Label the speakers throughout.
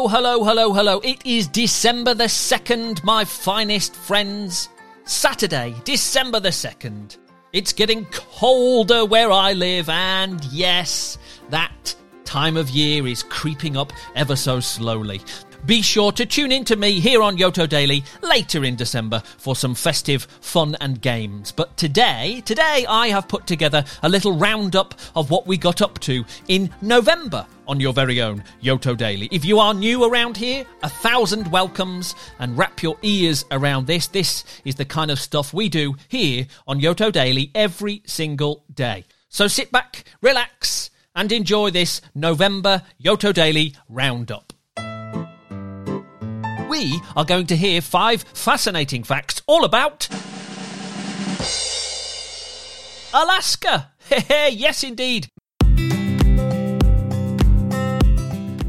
Speaker 1: Hello, hello, hello, hello. It is December the 2nd, my finest friends. Saturday, December the 2nd. It's getting colder where I live, and yes, that time of year is creeping up ever so slowly. Be sure to tune in to me here on Yoto Daily later in December for some festive fun and games. But today, today I have put together a little roundup of what we got up to in November on your very own Yoto Daily. If you are new around here, a thousand welcomes and wrap your ears around this. This is the kind of stuff we do here on Yoto Daily every single day. So sit back, relax, and enjoy this November Yoto Daily roundup we are going to hear five fascinating facts all about Alaska. yes, indeed.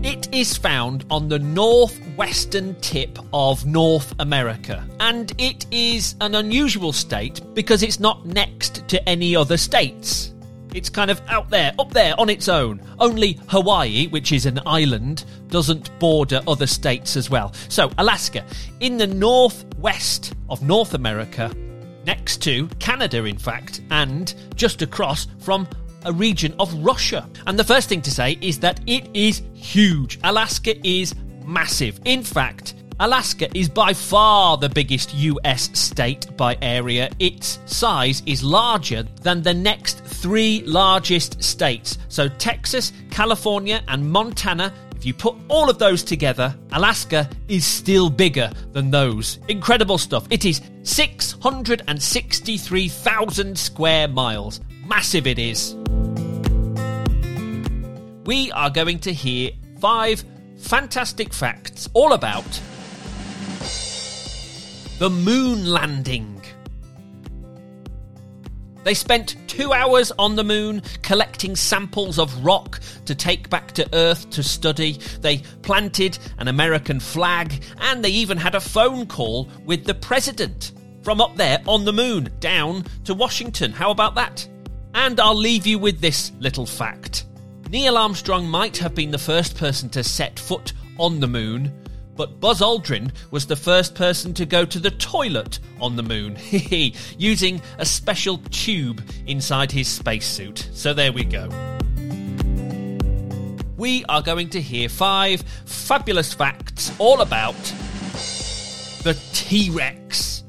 Speaker 1: It is found on the northwestern tip of North America, and it is an unusual state because it's not next to any other states. It's kind of out there, up there on its own. Only Hawaii, which is an island, doesn't border other states as well. So, Alaska, in the northwest of North America, next to Canada, in fact, and just across from a region of Russia. And the first thing to say is that it is huge. Alaska is massive. In fact, Alaska is by far the biggest US state by area. Its size is larger than the next three largest states. So Texas, California, and Montana if you put all of those together, Alaska is still bigger than those. Incredible stuff. It is 663,000 square miles. Massive it is. We are going to hear five fantastic facts all about the moon landing. They spent two hours on the moon collecting samples of rock to take back to Earth to study. They planted an American flag and they even had a phone call with the president from up there on the moon down to Washington. How about that? And I'll leave you with this little fact. Neil Armstrong might have been the first person to set foot on the moon, but Buzz Aldrin was the first person to go to the toilet on the moon, using a special tube inside his spacesuit. So there we go. We are going to hear five fabulous facts all about the T Rex.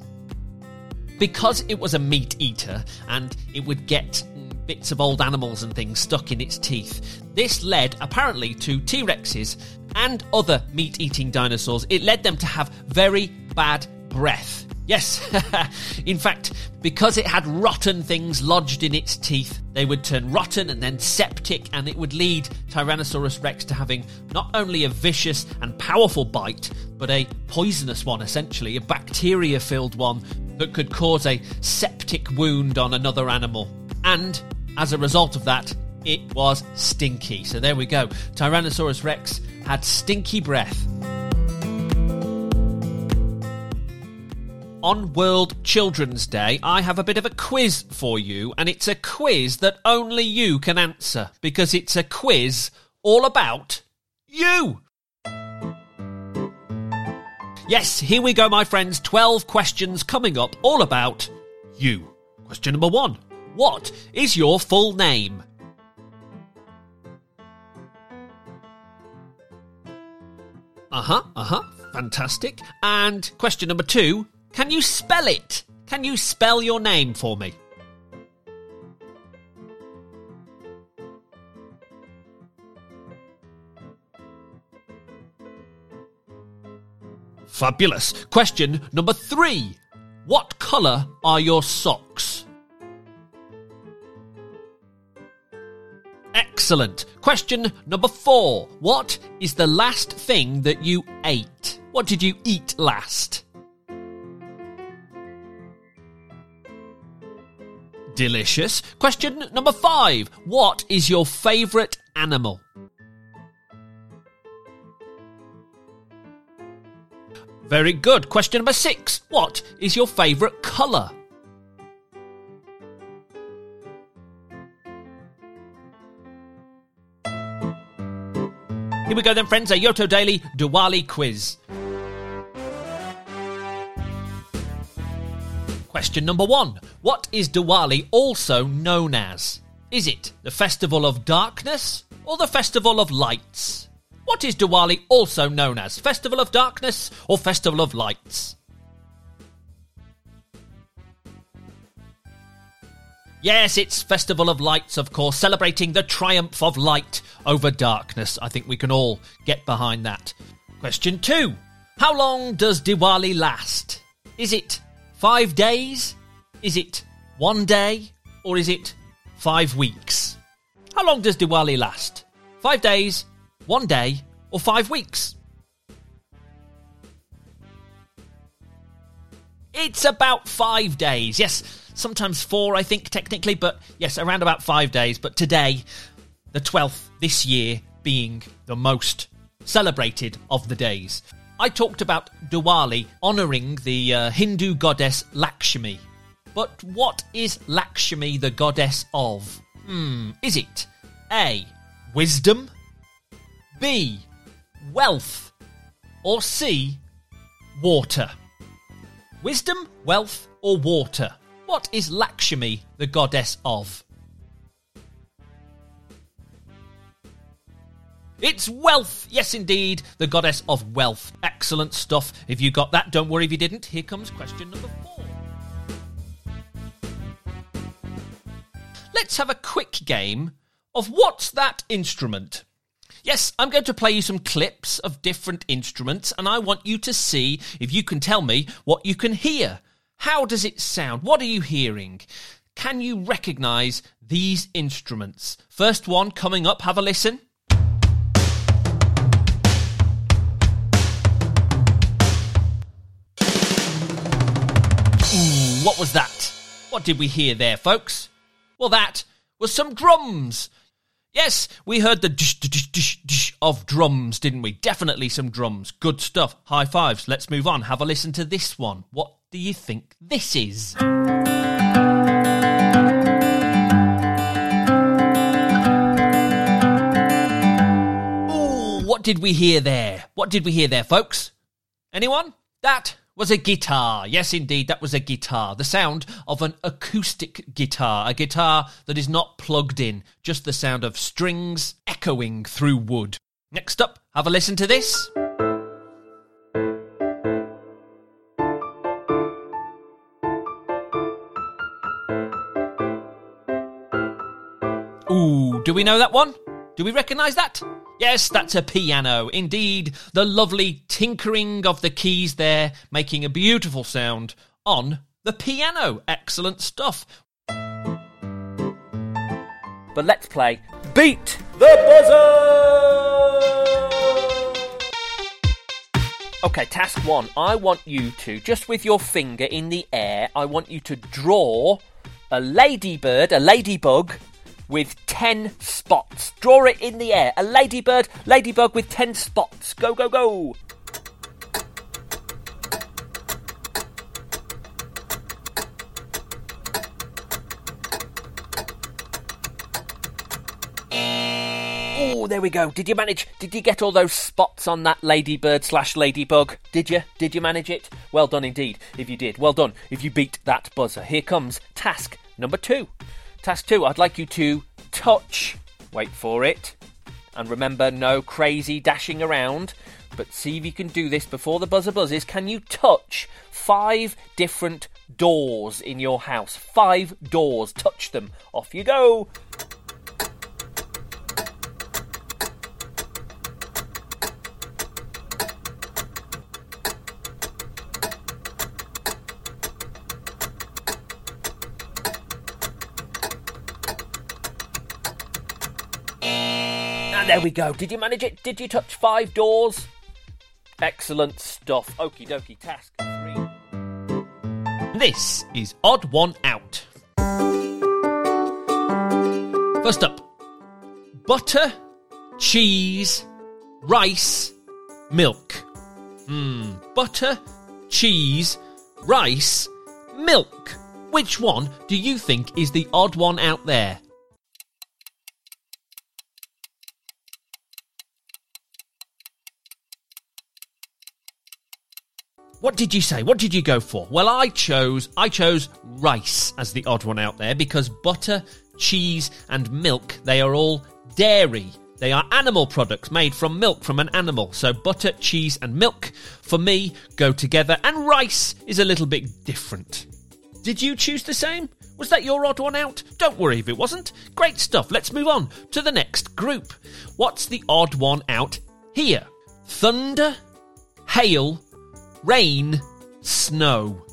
Speaker 1: Because it was a meat eater and it would get bits of old animals and things stuck in its teeth. This led, apparently, to T Rexes and other meat eating dinosaurs, it led them to have very bad breath. Yes, in fact, because it had rotten things lodged in its teeth, they would turn rotten and then septic, and it would lead Tyrannosaurus rex to having not only a vicious and powerful bite, but a poisonous one, essentially, a bacteria filled one that could cause a septic wound on another animal. And as a result of that, it was stinky. So there we go. Tyrannosaurus rex had stinky breath. On World Children's Day, I have a bit of a quiz for you, and it's a quiz that only you can answer because it's a quiz all about you. Yes, here we go, my friends. 12 questions coming up all about you. Question number one What is your full name? Uh huh, uh huh. Fantastic. And question number two can you spell it? Can you spell your name for me? Fabulous. Question number three. What colour are your socks? Excellent. Question number four. What is the last thing that you ate? What did you eat last? Delicious. Question number five. What is your favourite animal? Very good. Question number six. What is your favourite colour? Here we go then, friends. A Yoto Daily Diwali quiz. Question number one What is Diwali also known as? Is it the Festival of Darkness or the Festival of Lights? What is Diwali also known as? Festival of Darkness or Festival of Lights? Yes, it's Festival of Lights, of course, celebrating the triumph of light over darkness. I think we can all get behind that. Question two How long does Diwali last? Is it five days? Is it one day? Or is it five weeks? How long does Diwali last? Five days, one day, or five weeks? It's about five days. Yes, sometimes four, I think, technically, but yes, around about five days. But today, the 12th this year, being the most celebrated of the days. I talked about Diwali honouring the uh, Hindu goddess Lakshmi. But what is Lakshmi the goddess of? Hmm, is it A. Wisdom? B. Wealth? Or C. Water? Wisdom, wealth, or water? What is Lakshmi the goddess of? It's wealth! Yes, indeed, the goddess of wealth. Excellent stuff. If you got that, don't worry if you didn't. Here comes question number four. Let's have a quick game of what's that instrument? Yes, I'm going to play you some clips of different instruments, and I want you to see if you can tell me what you can hear. How does it sound? What are you hearing? Can you recognize these instruments? First one coming up, have a listen. Ooh, what was that? What did we hear there, folks? Well, that was some drums. Yes, we heard the dish, dish, dish, dish of drums, didn't we? Definitely some drums. Good stuff. High fives. Let's move on. Have a listen to this one. What do you think this is? What did we hear there? What did we hear there, folks? Anyone? That was a guitar. Yes, indeed, that was a guitar. The sound of an acoustic guitar. A guitar that is not plugged in, just the sound of strings echoing through wood. Next up, have a listen to this. Ooh, do we know that one? Do we recognise that? Yes, that's a piano. Indeed, the lovely tinkering of the keys there, making a beautiful sound on the piano. Excellent stuff. But let's play Beat the Buzzer! Okay, task one. I want you to, just with your finger in the air, I want you to draw a ladybird, a ladybug, with 10 spots. Draw it in the air. A ladybird, ladybug with 10 spots. Go, go, go. Oh, there we go. Did you manage? Did you get all those spots on that ladybird slash ladybug? Did you? Did you manage it? Well done indeed. If you did, well done. If you beat that buzzer, here comes task number two. Task two, I'd like you to touch. Wait for it. And remember, no crazy dashing around. But see if you can do this before the buzzer buzzes. Can you touch five different doors in your house? Five doors. Touch them. Off you go. And there we go. Did you manage it? Did you touch five doors? Excellent stuff. Okie dokie, task three. This is Odd One Out. First up butter, cheese, rice, milk. Hmm, butter, cheese, rice, milk. Which one do you think is the odd one out there? What did you say? What did you go for? Well, I chose I chose rice as the odd one out there because butter, cheese, and milk they are all dairy. They are animal products made from milk from an animal. So butter, cheese, and milk for me go together, and rice is a little bit different. Did you choose the same? Was that your odd one out? Don't worry if it wasn't. Great stuff. Let's move on to the next group. What's the odd one out here? Thunder, hail, rain, snow.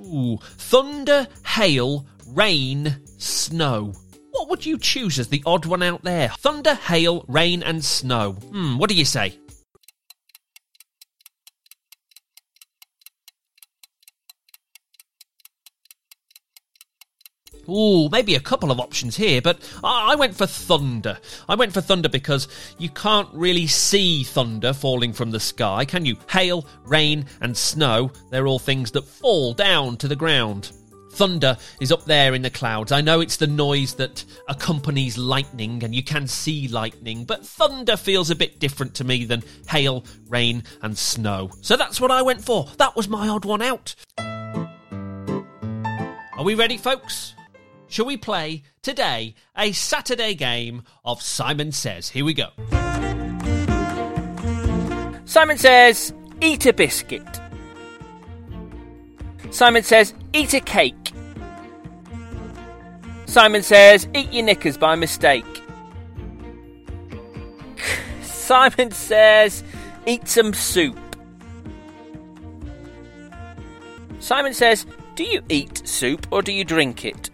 Speaker 1: Ooh, thunder, hail, rain, snow. What would you choose as the odd one out there? Thunder, hail, rain, and snow. Hmm, what do you say? Ooh, maybe a couple of options here, but I went for thunder. I went for thunder because you can't really see thunder falling from the sky, can you? Hail, rain, and snow, they're all things that fall down to the ground. Thunder is up there in the clouds. I know it's the noise that accompanies lightning and you can see lightning, but thunder feels a bit different to me than hail, rain, and snow. So that's what I went for. That was my odd one out. Are we ready, folks? Shall we play today a Saturday game of Simon Says? Here we go.
Speaker 2: Simon says, eat a biscuit. Simon says, eat a cake. Simon says, eat your knickers by mistake. Simon says, eat some soup. Simon says, do you eat soup or do you drink it?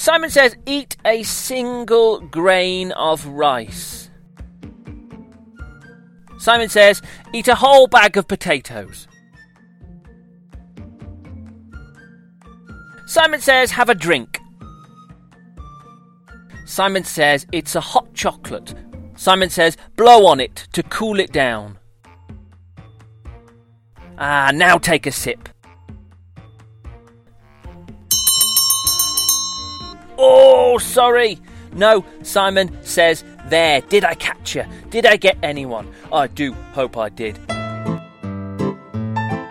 Speaker 2: Simon says, eat a single grain of rice. Simon says, eat a whole bag of potatoes. Simon says, have a drink. Simon says, it's a hot chocolate. Simon says, blow on it to cool it down. Ah, now take a sip. Oh, sorry. No, Simon says, There, did I catch you? Did I get anyone? I do hope I did.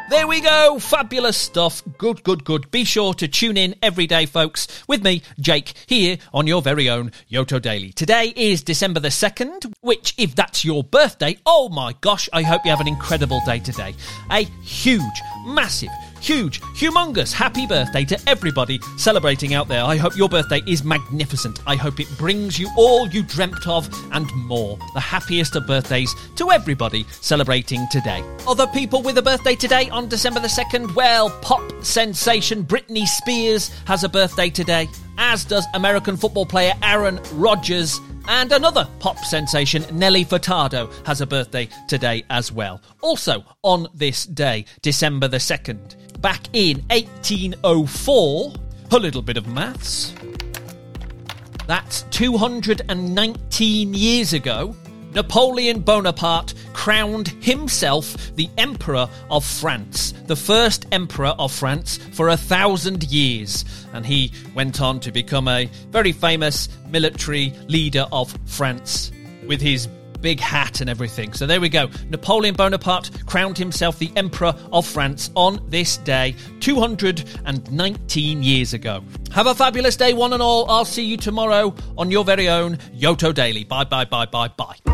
Speaker 1: There we go. Fabulous stuff. Good, good, good. Be sure to tune in every day, folks, with me, Jake, here on your very own Yoto Daily. Today is December the 2nd, which, if that's your birthday, oh my gosh, I hope you have an incredible day today. A huge, massive, huge, humongous happy birthday to everybody celebrating out there. I hope your birthday is magnificent. I hope it brings you all you dreamt of and more. The happiest of birthdays to everybody celebrating today. Other people with a birthday today on December the 2nd, well, pop sensation Britney Spears has a birthday today, as does American football player Aaron Rodgers. And another pop sensation, Nelly Furtado, has a birthday today as well. Also, on this day, December the 2nd, back in 1804. A little bit of maths. That's 219 years ago. Napoleon Bonaparte crowned himself the Emperor of France, the first Emperor of France for a thousand years. And he went on to become a very famous military leader of France with his big hat and everything. So there we go. Napoleon Bonaparte crowned himself the Emperor of France on this day 219 years ago. Have a fabulous day, one and all. I'll see you tomorrow on your very own Yoto Daily. Bye, bye, bye, bye, bye.